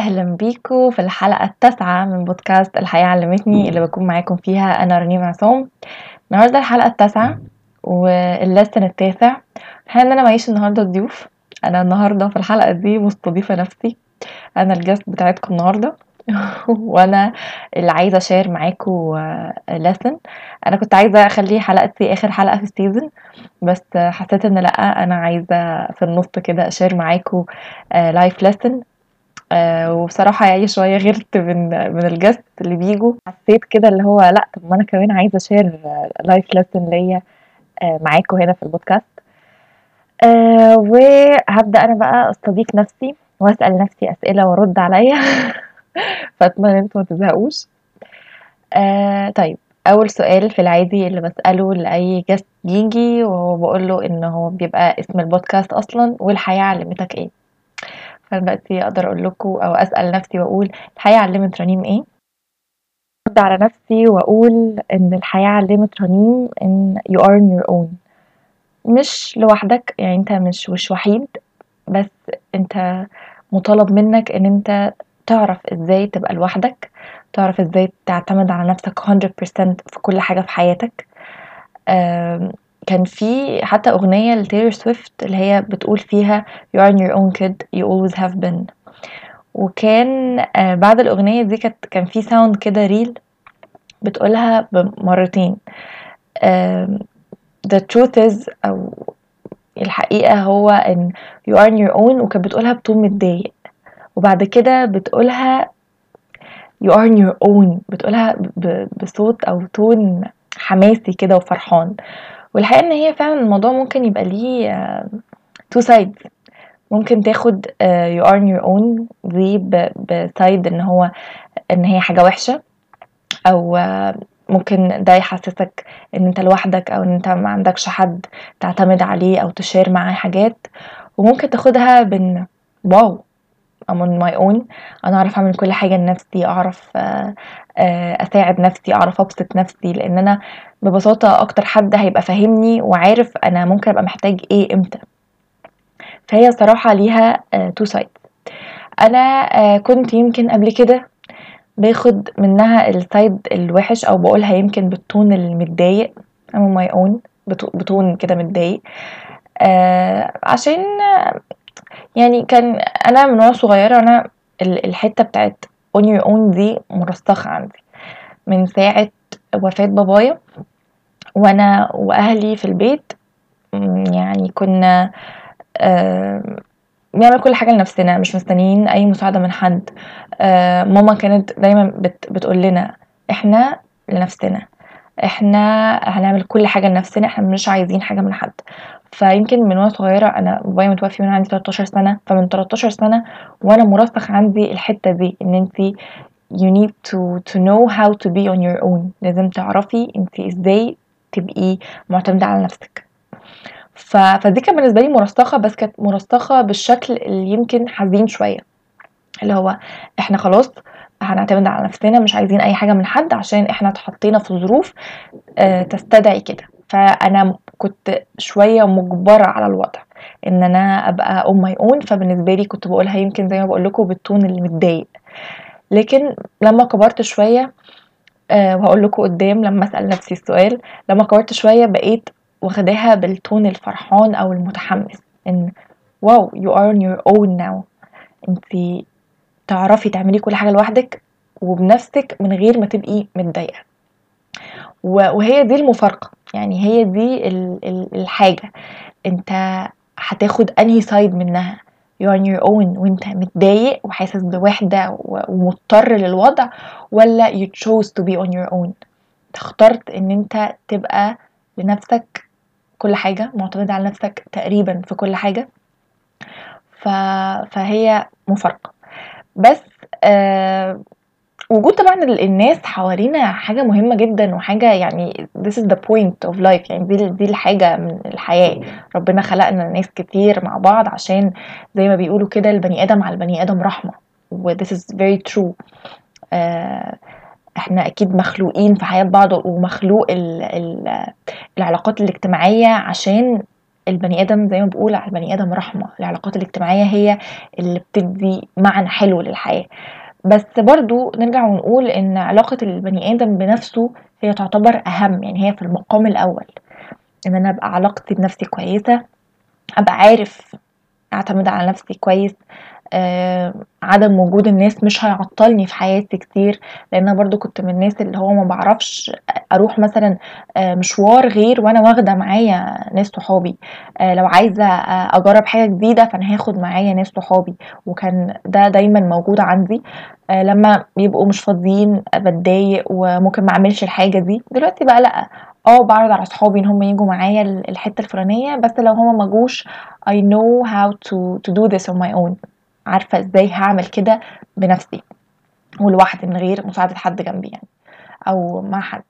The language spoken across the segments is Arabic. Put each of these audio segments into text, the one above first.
أهلا بيكم في الحلقة التاسعة من بودكاست الحياة علمتني اللي بكون معاكم فيها أنا رنيم عصام النهاردة الحلقة التاسعة وال lesson التاسع. الحقيقة إن أنا معيش النهاردة ضيوف. أنا النهاردة في الحلقة دي مستضيفة نفسي. أنا ال guest بتاعتكم النهاردة. وأنا اللي عايزة ا share معاكم lesson أنا كنت عايزة أخلي حلقتي آخر حلقة في ال season بس حسيت إن لأ أنا عايزة في النص كده ا share معاكم life lesson وبصراحة يعني شوية غيرت من من ال guest اللي بيجوا. حسيت كده اللي هو لأ طب ما أنا كمان عايزة ا share life lesson ليا معاكم هنا في البودكاست. وهبدأ أنا بقى أستضيف نفسي وأسأل نفسي أسئلة وأرد عليا. فأتمنى أنتوا ما تزهقوش. آه طيب أول سؤال في العادي اللي بسأله لأي guest بيجي وهو بقول له إن هو بيبقى اسم البودكاست أصلا والحياة علمتك إيه؟ فانا دلوقتي أقدر أقول لكم أو أسأل نفسي وأقول الحياة علمت رنيم إيه؟ أرد على نفسي وأقول إن الحياة علمت رنيم إن you are on your own. مش لوحدك يعني أنت مش مش وحيد بس أنت مطالب منك إن أنت تعرف إزاي تبقى لوحدك تعرف إزاي تعتمد على نفسك 100% في كل حاجة في حياتك. كان في حتى أغنية ل Taylor Swift اللي هي بتقول فيها you are on your own kid you always have been. وكان بعد الأغنية دي كانت كان في sound كده reel بتقولها مرتين the truth is أو الحقيقة هو إن you are on your own وكانت بتقولها ب tone متضايق. وبعد كده بتقولها you are on your own بتقولها بصوت أو tone حماسي كده وفرحان. والحقيقة إن هي فعلا الموضوع ممكن يبقى ليه two side ممكن تاخد you are on your own دي ب side إن هو إن هي حاجة وحشة أو ممكن ده يحسسك إن أنت لوحدك أو إن أنت ما عندكش حد تعتمد عليه أو ت share معاه حاجات. وممكن تاخدها بإن wow I'm on my own. أنا أعرف أعمل كل حاجة لنفسي أعرف أساعد نفسي أعرف أبسط نفسي لأن أنا ببساطة أكتر حد هيبقى فاهمني وعارف أنا ممكن أبقى محتاج إيه إمتى. فهي صراحة ليها two side أنا كنت يمكن قبل كده باخد منها ال side الوحش أو بقولها يمكن بال tone المتضايق. I'm on my own ب tone كده متضايق. عشان يعني كان أنا من وأنا صغيرة أنا الحتة بتاعت on your own دي مرسخة عندي. من ساعة وفاة بابايا وأنا وأهلي في البيت يعني كنا بنعمل كل حاجة لنفسنا مش مستنيين أي مساعدة من حد. ماما كانت دايما بت بتقول لنا إحنا لنفسنا إحنا هنعمل كل حاجة لنفسنا إحنا مش عايزين حاجة من حد. فيمكن من وأنا صغيرة أنا بابايا متوفي وأنا عندي 13 سنة فمن 13 سنة وأنا مرسخ عندي الحتة دي إن أنت you need to to know how to be on your own. لازم تعرفي أنت إزاي تبقي معتمدة على نفسك. ف... فدي كانت بالنسبة لي مرسخه بس كانت مرسخه بالشكل اللي يمكن حزين شوية. اللي هو إحنا خلاص هنعتمد على نفسنا مش عايزين أي حاجة من حد عشان إحنا اتحطينا في ظروف آه تستدعي كده. فأنا كنت شوية مجبرة على الوضع. إن أنا أبقى on my own فبالنسبة لي كنت بقولها يمكن زي ما بقول لكم بال tone اللي متضايق. لكن لما كبرت شوية أه وهقول لكم قدام لما أسأل نفسي السؤال لما كبرت شوية بقيت واخداها بال tone الفرحان أو المتحمس. إن wow you are on your own now. أنت تعرفي تعملي كل حاجة لوحدك وبنفسك من غير ما تبقي متضايقة. وهي دي المفارقة. يعني هي دي الحاجة. انت هتاخد انهي سايد منها؟ You on your own وانت متضايق وحاسس بوحدة ومضطر للوضع ولا you chose to be on your own اخترت ان انت تبقى لنفسك كل حاجة معتمد على نفسك تقريبا في كل حاجة. ف... فهي مفارقة. بس آه وجود طبعا الناس حوالينا حاجة مهمة جدا وحاجة يعني this is the point of life يعني دي, دي الحاجة من الحياة. ربنا خلقنا ناس كتير مع بعض عشان زي ما بيقولوا كده البني آدم على البني آدم رحمة و this is very true. آه إحنا أكيد مخلوقين في حياة بعض ومخلوق ال ال العلاقات الاجتماعية عشان البني آدم زي ما بقول على البني آدم رحمة. العلاقات الاجتماعية هي اللي بتدي معنى حلو للحياة. بس برضو نرجع ونقول إن علاقة البني آدم بنفسه هي تعتبر أهم يعني هي في المقام الأول. إن أنا أبقى علاقتي بنفسي كويسة أبقى عارف أعتمد على نفسي كويس عدم وجود الناس مش هيعطلني في حياتي كتير لأن أنا برضو كنت من الناس اللي هو ما بعرفش أروح مثلا آه مشوار غير وأنا واخدة معايا ناس صحابي. آه لو عايزة أجرب حاجة جديدة فأنا هاخد معايا ناس صحابي وكان ده دايما موجود عندي. آه لما بيبقوا مش فاضيين بتضايق وممكن ما أعملش الحاجة دي. دلوقتي بقى لأ آه بعرض على صحابي إن هم يجوا معايا الحتة الفلانية بس لو هم ما جوش I know how to to do this on my own. عارفة إزاي هعمل كده بنفسي ولوحدي من غير مساعدة حد جنبي يعني أو مع حد.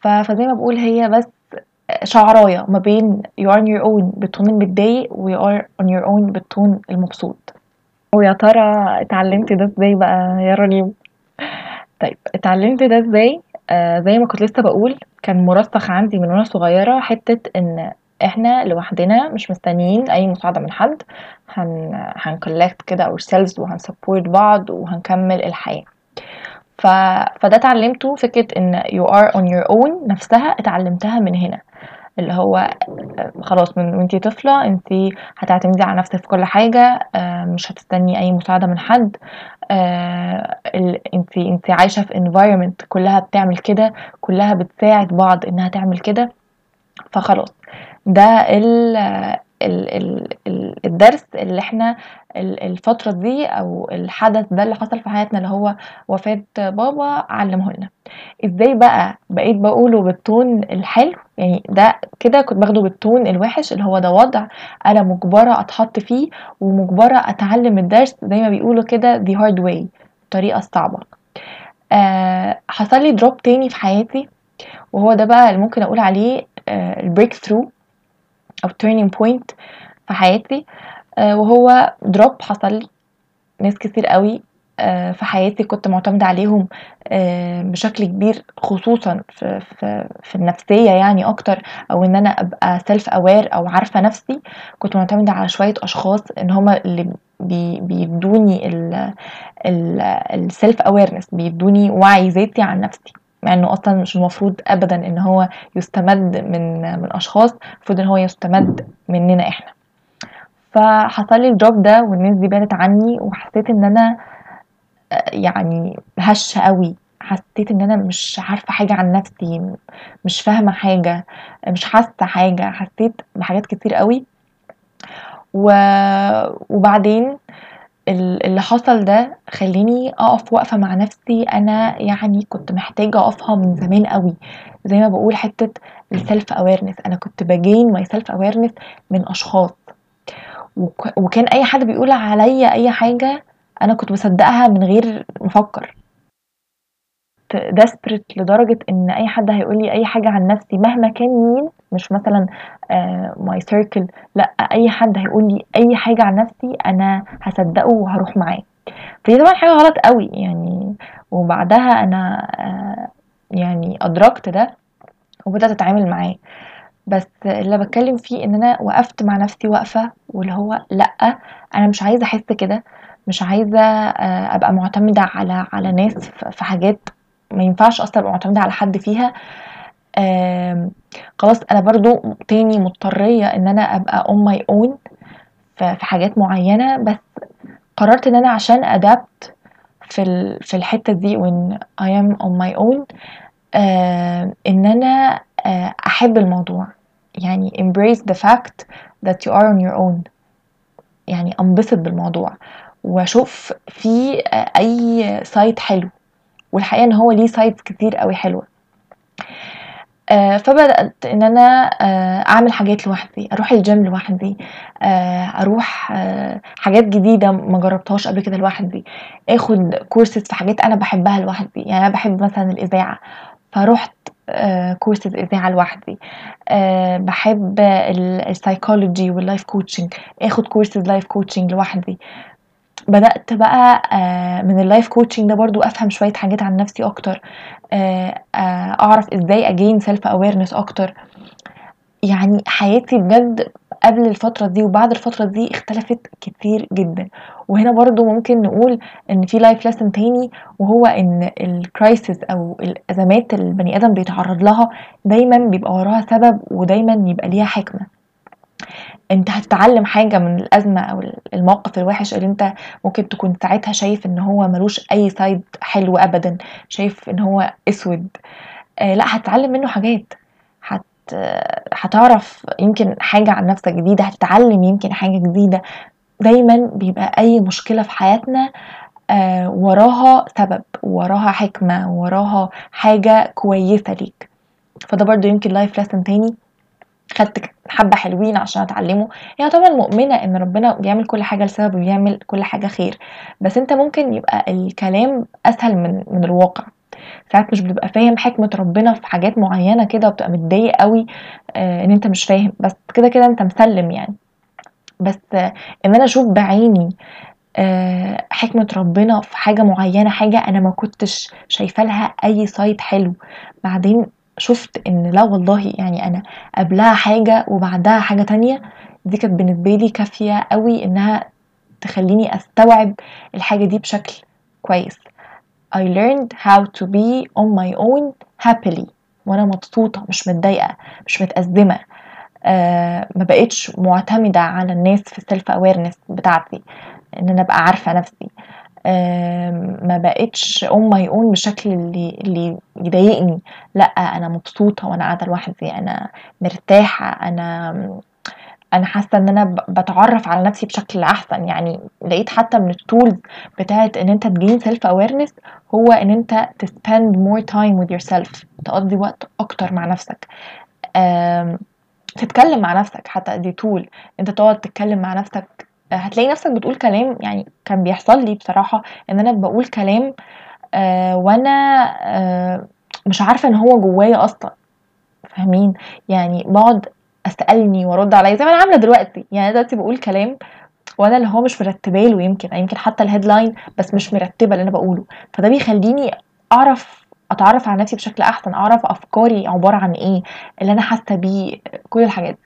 فزي ما بقول هي بس شعراية ما بين you are on your own بالتون المتضايق و you are on your own بالتون المبسوط. ويا ترى اتعلمت ده إزاي بقى يا رنيم؟ طيب اتعلمت ده إزاي؟ آه زي ما كنت لسه بقول كان مرسخ عندي من وأنا صغيرة حتة إن إحنا لوحدنا مش مستنيين أي مساعدة من حد. هن هن collect كده ourselves وهن support بعض وهنكمل الحياة. ف... فده اتعلمته فكرة إن you are on your own نفسها اتعلمتها من هنا. اللي هو خلاص من وانتي طفلة انتي هتعتمدي على نفسك في كل حاجة مش هتستني أي مساعدة من حد. انتي انتي عايشة في environment كلها بتعمل كده كلها بتساعد بعض إنها تعمل كده. فخلاص. ده ال ال ال الدرس اللي إحنا الفترة دي أو الحدث ده اللي حصل في حياتنا اللي هو وفاة بابا علمه لنا. إزاي بقى بقيت بقوله بالتون الحلو؟ يعني ده كده كنت باخده بالتون الوحش اللي هو ده وضع أنا مجبرة أتحط فيه ومجبرة أتعلم الدرس زي ما بيقولوا كده the hard way الطريقة الصعبة آه حصل لي دروب تاني في حياتي وهو ده بقى اللي ممكن أقول عليه ال breakthrough أو turning point في حياتي. آه وهو drop حصل ناس كتير قوي آه في حياتي كنت معتمدة عليهم آه بشكل كبير خصوصا في, في, النفسية يعني أكتر أو إن أنا أبقى self aware أو عارفة نفسي. كنت معتمدة على شوية أشخاص إن هما اللي بي بيدوني ال self awareness بيدوني وعي ذاتي عن نفسي. مع إنه أصلا مش المفروض ابدا إن هو يستمد من من أشخاص المفروض إن هو يستمد مننا إحنا. فحصل لي الجوب ده والناس دي بعدت عني وحسيت إن أنا يعني هشة قوي حسيت إن أنا مش عارفة حاجة عن نفسي مش فاهمة حاجة مش حاسة حاجة. حسيت بحاجات كتير قوي و... وبعدين اللي حصل ده خليني أقف وقفة مع نفسي. أنا يعني كنت محتاجة أقفها من زمان قوي. زي ما بقول حتة ال self awareness أنا كنت ب gain my self awareness من أشخاص. وك... وكان أي حد بيقول عليا أي حاجة أنا كنت بصدقها من غير ما أفكر. desperate لدرجة إن أي حد هيقول لي أي حاجة عن نفسي مهما كان مين مش مثلا ماي uh, سيركل لا أي حد هيقول لي أي حاجة عن نفسي أنا هصدقه وهروح معاه. فدي طبعا حاجة غلط قوي يعني. وبعدها أنا uh, يعني أدركت ده وبدأت أتعامل معاه. بس اللي بتكلم فيه إن أنا وقفت مع نفسي وقفة واللي هو لأ أنا مش عايزة أحس كده. مش عايزة uh, أبقى معتمدة على على ناس في حاجات ما ينفعش أصلا أبقى معتمدة على حد فيها. خلاص أنا برضو تاني مضطرة إن أنا أبقى on my own في حاجات معينة بس قررت إن أنا عشان adapt في في الحتة دي وان I am on my own آه إن أنا آه أحب الموضوع. يعني embrace the fact that you are on your own. يعني أنبسط بالموضوع. وأشوف في آه أي side حلو. والحقيقة إن هو ليه sides كتير قوي حلوة. فبدأت إن أنا آه أعمل حاجات لوحدي أروح الجيم لوحدي آه أروح آه حاجات جديدة ما جربتهاش قبل كده لوحدي آخد كورسز في حاجات أنا بحبها لوحدي يعني أنا بحب مثلا الإذاعة فروحت آه كورسز إذاعة لوحدي آه بحب ال psychology وال life coaching آخد courses life coaching لوحدي بدأت بقى من ال life coaching ده برضو أفهم شوية حاجات عن نفسي أكتر أعرف إزاي أ gain self awareness أكتر. يعني حياتي بجد قبل الفترة دي وبعد الفترة دي اختلفت كتير جدا. وهنا برضو ممكن نقول إن في life lesson تاني وهو إن ال crisis أو الأزمات اللي البني آدم بيتعرض لها دايما بيبقى وراها سبب ودايما يبقى ليها حكمة. انت هتتعلم حاجة من الأزمة أو الموقف الوحش اللي انت ممكن تكون ساعتها شايف إن هو ملوش أي سايد حلو ابدا شايف إن هو أسود. آه لأ هتتعلم منه حاجات. هت هتعرف يمكن حاجة عن نفسك جديدة هتتعلم يمكن حاجة جديدة. دايما بيبقى أي مشكلة في حياتنا آه وراها سبب وراها حكمة وراها حاجة كويسة ليك. فده برضو يمكن life lesson تاني. خدت حبة حلوين عشان أتعلمه. هي طبعا مؤمنة إن ربنا بيعمل كل حاجة لسبب وبيعمل كل حاجة خير. بس أنت ممكن يبقى الكلام أسهل من من الواقع. ساعات مش بتبقى فاهم حكمة ربنا في حاجات معينة كده وبتبقى متضايق قوي آه إن أنت مش فاهم. بس كده كده أنت مسلم يعني. بس آه إن أنا أشوف بعيني آه حكمة ربنا في حاجة معينة حاجة أنا ما كنتش شايفة لها أي side حلو. بعدين شفت إن لا والله يعني أنا قبلها حاجة وبعدها حاجة تانية دي كانت بالنسبة لي كافية قوي إنها تخليني أستوعب الحاجة دي بشكل كويس. I learned how to be on my own happily. وأنا مبسوطة مش متضايقة مش متأزمة. آه ما بقتش معتمدة على الناس في ال self awareness بتاعتي. إن أنا أبقى عارفة نفسي. ما بقتش on my own بالشكل اللي اللي يضايقني. لأ أنا مبسوطة وأنا قاعدة لوحدي أنا مرتاحة أنا أنا حاسة إن أنا بتعرف على نفسي بشكل أحسن. يعني لقيت حتى من ال tools بتاعت إن أنت ت gain self awareness هو إن أنت ت spend more time with yourself تقضي وقت أكتر مع نفسك. تتكلم مع نفسك حتى دي tool أنت تقعد تتكلم مع نفسك هتلاقي نفسك بتقول كلام يعني كان بيحصل لي بصراحة إن أنا بقول كلام آه وأنا آه مش عارفة إن هو جوايا أصلا. فاهمين؟ يعني بقعد أسألني وأرد عليا زي ما أنا عاملة دلوقتي. يعني دلوقتي بقول كلام وأنا اللي هو مش مرتبة له يمكن يمكن حتى الهيدلاين بس مش مرتبة اللي أنا بقوله. فده بيخليني أعرف أتعرف على نفسي بشكل أحسن أعرف أفكاري عبارة عن إيه اللي أنا حاسة بيه كل الحاجات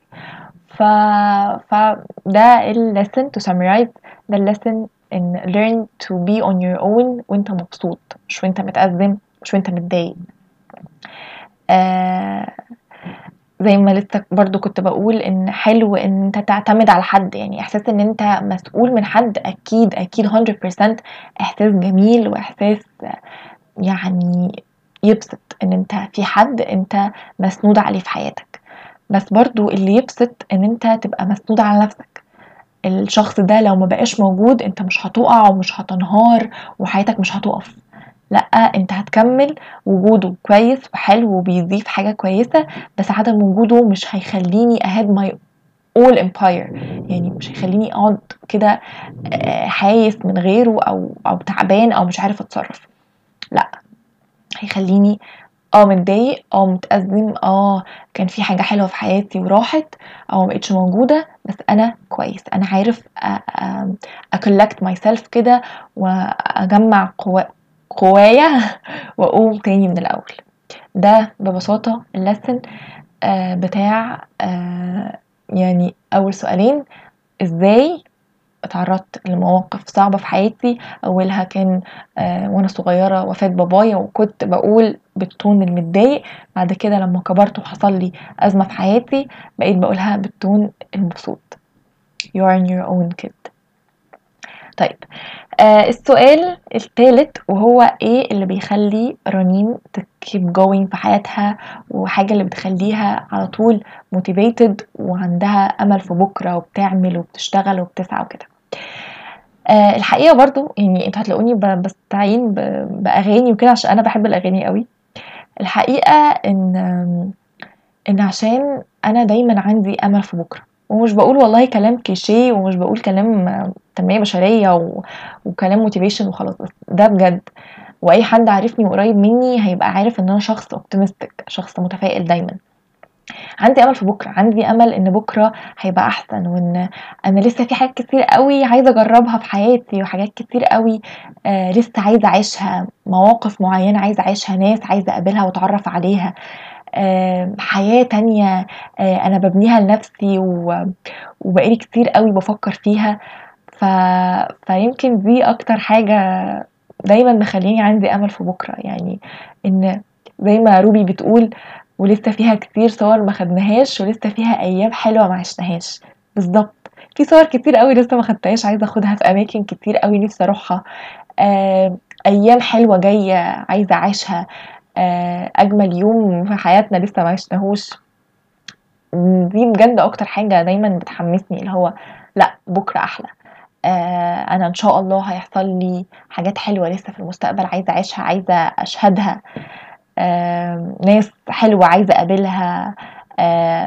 ف فده ال lesson to summarize. ده ال lesson ان learn to be on your own وانت مبسوط مش وانت متأزم مش وانت متضايق. آه زي ما لسه برضو كنت بقول إن حلو إن أنت تعتمد على حد يعني إحساس إن أنت مسؤول من حد أكيد أكيد 100% إحساس جميل وإحساس يعني يبسط إن أنت في حد أنت مسنود عليه في حياتك. بس برضو اللي يبسط إن أنت تبقى مسنود على نفسك. الشخص ده لو ما بقاش موجود أنت مش هتقع ومش هتنهار وحياتك مش هتقف. لأ أنت هتكمل وجوده كويس وحلو وبيضيف حاجة كويسة بس عدم وجوده مش هيخليني اهد my whole empire يعني مش هيخليني أقعد كده حايس من غيره أو أو تعبان أو مش عارف أتصرف. لأ هيخليني آه متضايق آه متأزم آه كان في حاجة حلوة في حياتي وراحت أو مبقتش موجودة بس أنا كويس أنا عارف ا collect myself كده وأجمع قوى قوايا وأقوم تاني من الأول. ده ببساطة ال lesson آه بتاع آه يعني أول سؤالين إزاي اتعرضت لمواقف صعبة في حياتي. أولها كان آه وأنا صغيرة وفاة بابايا وكنت بقول بالتون المتضايق. بعد كده لما كبرت وحصل لي أزمة في حياتي بقيت بقولها بالتون المبسوط. You are in your own kid طيب آه السؤال الثالث وهو إيه اللي بيخلي رنين تكيب جوينج في حياتها وحاجة اللي بتخليها على طول motivated وعندها أمل في بكرة وبتعمل وبتشتغل وبتسعى وكده؟ آه الحقيقة برضو يعني أنتوا هتلاقوني بستعين بأغاني وكده عشان أنا بحب الأغاني قوي. الحقيقة إن إن عشان أنا دايما عندي أمل في بكرة. ومش بقول والله كلام كليشيه ومش بقول كلام تنمية بشرية و... وكلام motivation وخلاص ده بجد. وأي حد عارفني وقريب مني هيبقى عارف إن أنا شخص اوبتيمستيك شخص متفائل دايما. عندي أمل في بكرة عندي أمل إن بكرة هيبقى أحسن وإن أنا لسه في حاجات كتير قوي عايزة أجربها في حياتي وحاجات كتير قوي آه لسه عايزة أعيشها مواقف معينة عايزة أعيشها ناس عايزة أقابلها وأتعرف عليها. حياة تانية أنا ببنيها لنفسي وبقالي كتير قوي بفكر فيها. ف... فيمكن دي أكتر حاجة دايما مخليني عندي أمل في بكرة. يعني إن زي ما روبي بتقول ولسه فيها كتير صور ما خدناهاش ولسه فيها أيام حلوة ما عشناهاش. بالظبط. في صور كتير قوي لسه ما خدتهاش عايزة أخدها في أماكن كتير قوي نفسي أروحها. أيام حلوة جاية عايزة أعيشها. أجمل يوم في حياتنا لسه ما عشناهوش. دي بجد أكتر حاجة دايما بتحمسني اللي هو لأ بكرة أحلى. أنا إن شاء الله هيحصل لي حاجات حلوة لسه في المستقبل عايزة أعيشها عايزة أشهدها. ناس حلوة عايزة أقابلها.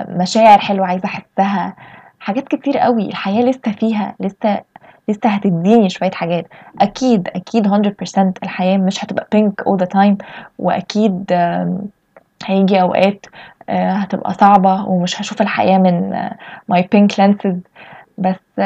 مشاعر حلوة عايزة أحسها. حاجات كتير قوي الحياة لسه فيها لسه لسه هتديني شوية حاجات. أكيد أكيد 100% الحياة مش هتبقى pink all the time وأكيد هيجي أوقات هتبقى صعبة ومش هشوف الحياة من my pink lenses. بس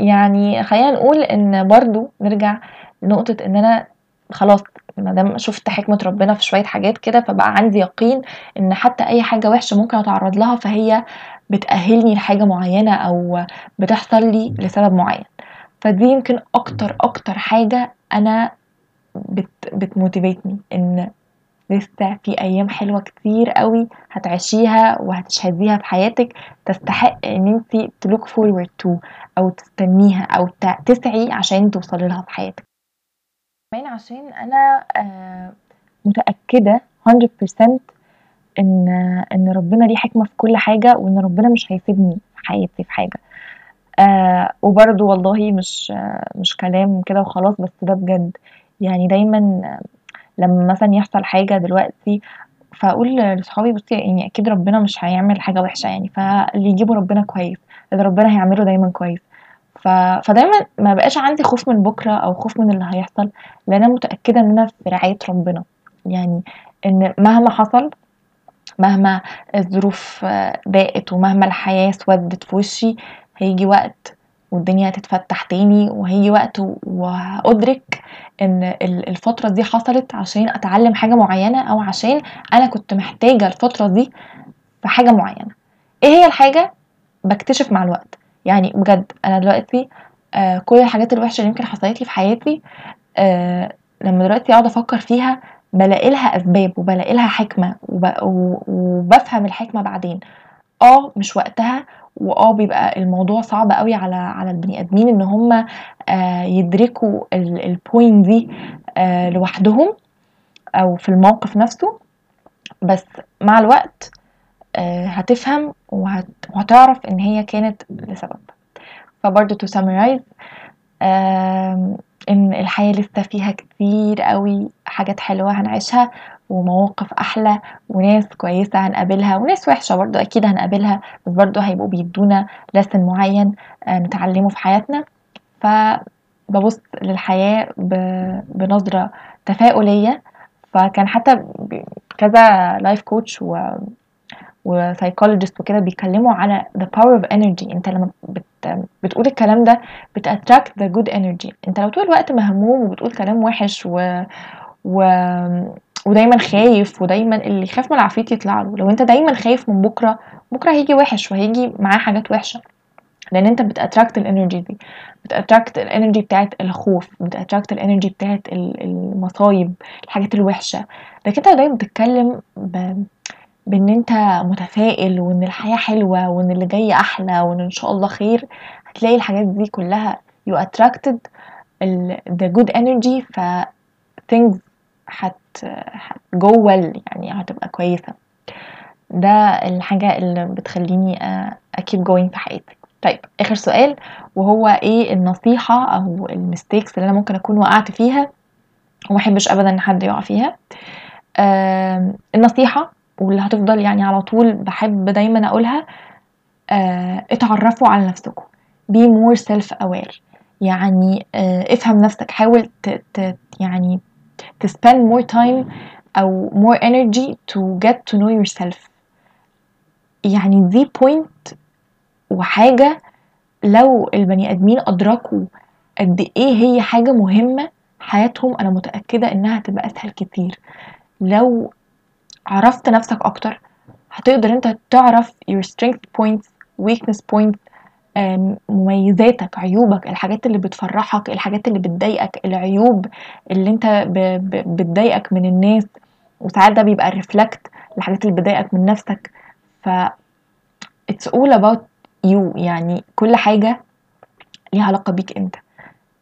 يعني خلينا نقول إن برضو نرجع لنقطة إن أنا خلاص ما دام شفت حكمة ربنا في شوية حاجات كده فبقى عندي يقين إن حتى أي حاجة وحشة ممكن أتعرض لها فهي بتأهلني لحاجة معينة أو بتحصل لي لسبب معين. فدي يمكن أكتر أكتر حاجة أنا بت بت motivate ني إن لسه في أيام حلوة كتير قوي هتعيشيها وهتشهديها في حياتك تستحق إن انت ت look forward to أو تستنيها أو تسعي عشان توصلي لها في حياتك. كمان عشان أنا متأكدة 100% إن إن ربنا ليه حكمة في كل حاجة وإن ربنا مش هيسيبني في حياتي في حاجة. آه وبرده والله مش مش كلام كده وخلاص بس ده بجد. يعني دايما لما مثلا يحصل حاجة دلوقتي فأقول لصحابي بصي يعني أكيد ربنا مش هيعمل حاجة وحشة يعني فاللي يجيبه ربنا كويس اللي ربنا هيعمله دايما كويس. ف... فدايما ما بقاش عندي خوف من بكرة أو خوف من اللي هيحصل لأن أنا متأكدة إن أنا في رعاية ربنا. يعني إن مهما حصل مهما الظروف ضاقت ومهما الحياة اسودت في وشي هيجي وقت والدنيا هتتفتح تاني وهيجي وقت وهأدرك إن الفترة دي حصلت عشان أتعلم حاجة معينة أو عشان أنا كنت محتاجة الفترة دي في حاجة معينة. إيه هي الحاجة؟ بكتشف مع الوقت. يعني بجد أنا دلوقتي آه كل الحاجات الوحشة اللي يمكن حصلت لي في حياتي آه لما دلوقتي أقعد أفكر فيها بلاقي لها أسباب وبلاقي لها حكمة وب... وبفهم الحكمة بعدين. آه مش وقتها وآه بيبقى الموضوع صعب قوي على على البني آدمين إن هم آه يدركوا ال point دي آه لوحدهم أو في الموقف نفسه. بس مع الوقت آه هتفهم وهت وهتعرف إن هي كانت لسبب. فبرضه to summarize إن الحياة لسه فيها كتير قوي حاجات حلوة هنعيشها ومواقف أحلى وناس كويسة هنقابلها وناس وحشة برضو أكيد هنقابلها بس برضو هيبقوا بيدونا lesson معين نتعلمه في حياتنا. فببص للحياة بنظرة تفاؤلية. فكان حتى كذا life coach و و psychologist وكده بيتكلموا على the power of energy. انت لما بتقول الكلام ده بت attract the good energy. انت لو طول الوقت مهموم وبتقول كلام وحش و, و... ودايما خايف ودايما اللي يخاف من العفريت يطلع له. لو انت دايما خايف من بكرة بكرة هيجي وحش وهيجي معاه حاجات وحشة. لأن انت بت attract ال energy دي. بت attract ال energy بتاعت الخوف بت attract ال energy بتاعت المصايب الحاجات الوحشة. لكن انت دايما بتتكلم ب... بإن أنت متفائل وإن الحياة حلوة وإن اللي جاي أحلى وإن إن شاء الله خير هتلاقي الحاجات دي كلها you attracted the good energy ف things هت go well يعني هتبقى كويسة. ده الحاجة اللي بتخليني أ keep going في حياتي. طيب آخر سؤال وهو إيه النصيحة أو ال mistakes اللي أنا ممكن أكون وقعت فيها ومحبش أبدا إن حد يقع فيها؟ آه النصيحة واللي هتفضل يعني على طول بحب دايما أقولها آه اتعرفوا على نفسكم. Be more self aware يعني آه افهم نفسك. حاول ت, ت يعني to spend more time أو more energy to get to know yourself. يعني دي point وحاجة لو البني آدمين أدركوا قد إيه هي حاجة مهمة حياتهم أنا متأكدة إنها هتبقى أسهل كتير. لو عرفت نفسك أكتر هتقدر أنت تعرف your strength points weakness points مميزاتك عيوبك الحاجات اللي بتفرحك الحاجات اللي بتضايقك العيوب اللي أنت بتضايقك من الناس. وساعات ده بيبقى ريفلكت الحاجات اللي بتضايقك من نفسك. ف it's all about you يعني كل حاجة ليها علاقة بيك أنت.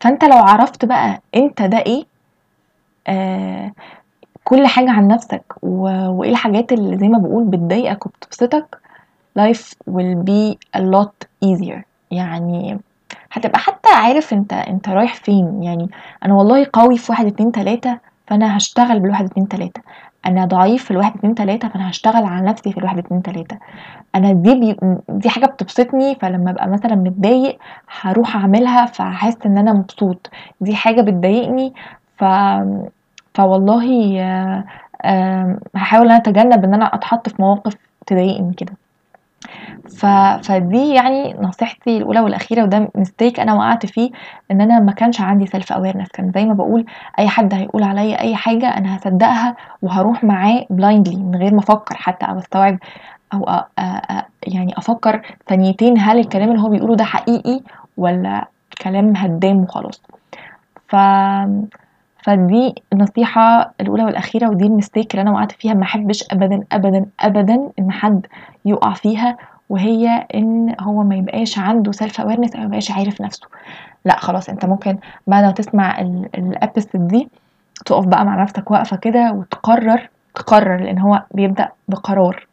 فأنت لو عرفت بقى أنت ده إيه آه كل حاجة عن نفسك و... وإيه الحاجات اللي زي ما بقول بتضايقك وبتبسطك life will be a lot easier. يعني هتبقى حتى عارف أنت أنت رايح فين. يعني أنا والله قوي في واحد اتنين تلاتة فأنا هشتغل بالواحد اتنين تلاتة. أنا ضعيف في الواحد اتنين تلاتة فأنا هشتغل على نفسي في الواحد اتنين تلاتة. أنا دي بي... دي حاجة بتبسطني فلما أبقى مثلا متضايق هروح أعملها فهحس إن أنا مبسوط. دي حاجة بتضايقني ف فوالله آه، هحاول إن أنا أتجنب إن أنا أتحط في مواقف تضايقني كده. ف... فدي يعني نصيحتي الأولى والأخيرة وده mistake أنا وقعت فيه إن أنا ما كانش عندي self awareness كان زي ما بقول أي حد هيقول عليا أي حاجة أنا هصدقها وهروح معاه blindly من غير ما أفكر حتى أو أستوعب أو أ... أ... أ... يعني أفكر ثانيتين هل الكلام اللي هو بيقوله ده حقيقي ولا كلام هدام وخلاص. ف فدي النصيحة الأولى والأخيرة ودي ال mistake اللي أنا وقعت فيها. ما أحبش أبدا أبدا أبدا إن حد يقع فيها وهي إن هو ما يبقاش عنده self awareness أو ما يبقاش عارف نفسه. لا خلاص أنت ممكن بعد ما تسمع الأبيسود دي تقف بقى مع نفسك واقفة كده وتقرر تقرر لأن هو بيبدأ بقرار.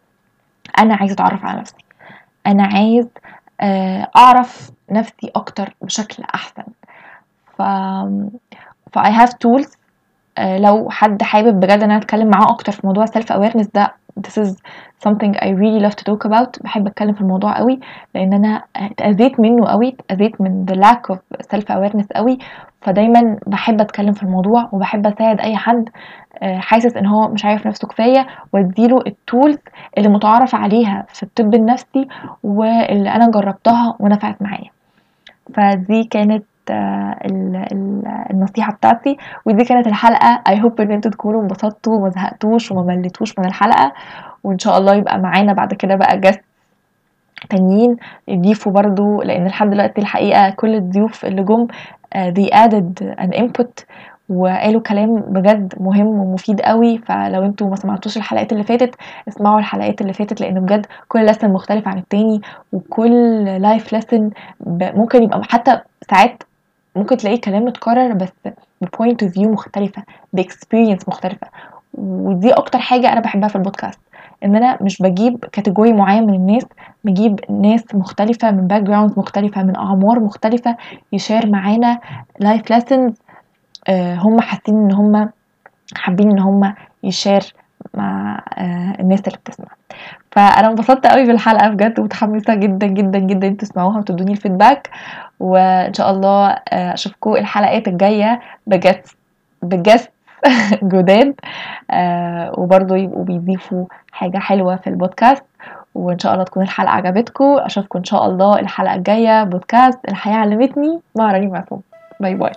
أنا عايز أتعرف على نفسي. أنا عايز آه، أعرف نفسي أكتر بشكل أحسن. ف ف I have tools. آه، لو حد حابب بجد إن أنا أتكلم معاه أكتر في موضوع self awareness ده this is something I really love to talk about. بحب أتكلم في الموضوع قوي لأن أنا اتأذيت منه قوي اتأذيت من the lack of self awareness قوي. فدايما بحب أتكلم في الموضوع وبحب أساعد أي حد آه، حاسس إن هو مش عارف نفسه كفاية وأديله التولز اللي متعارف عليها في الطب النفسي واللي أنا جربتها ونفعت معايا. فدي كانت ال- ال- النصيحة بتاعتي. ودي كانت الحلقة. I hope إن أنتوا تكونوا انبسطتوا وما زهقتوش وما مليتوش من الحلقة. وإن شاء الله يبقى معانا بعد كده بقى guests تانيين يضيفوا برضو لأن لحد دلوقتي الحقيقة كل الضيوف اللي جم آه، they added an input وقالوا كلام بجد مهم ومفيد قوي. فلو أنتوا ما سمعتوش الحلقات اللي فاتت اسمعوا الحلقات اللي فاتت لأن بجد كل lesson مختلف عن التاني. وكل life lesson ممكن يبقى حتى ساعات ممكن تلاقيه كلام متكرر بس point of view مختلفة ب experience مختلفة. ودي أكتر حاجة أنا بحبها في البودكاست إن أنا مش بجيب category معين من الناس بجيب ناس مختلفة من background مختلفة من أعمار مختلفة ي share معانا life lessons آه، هم حاسين إن هم حابين إن هم ي share مع آه، الناس اللي بتسمع. فأنا انبسطت قوي بالحلقة بجد ومتحمسه جدا جدا جدا تسمعوها وتدوني ال feedback. وإن شاء الله آه، أشوفكم الحلقات الجاية بجد ب guests جداد. آه، وبرضه يبقوا بيضيفوا حاجة حلوة في البودكاست. وإن شاء الله تكون الحلقة عجبتكم. أشوفكم إن شاء الله الحلقة الجاية بودكاست. الحياة علمتني. مع رنيم عصام bye bye.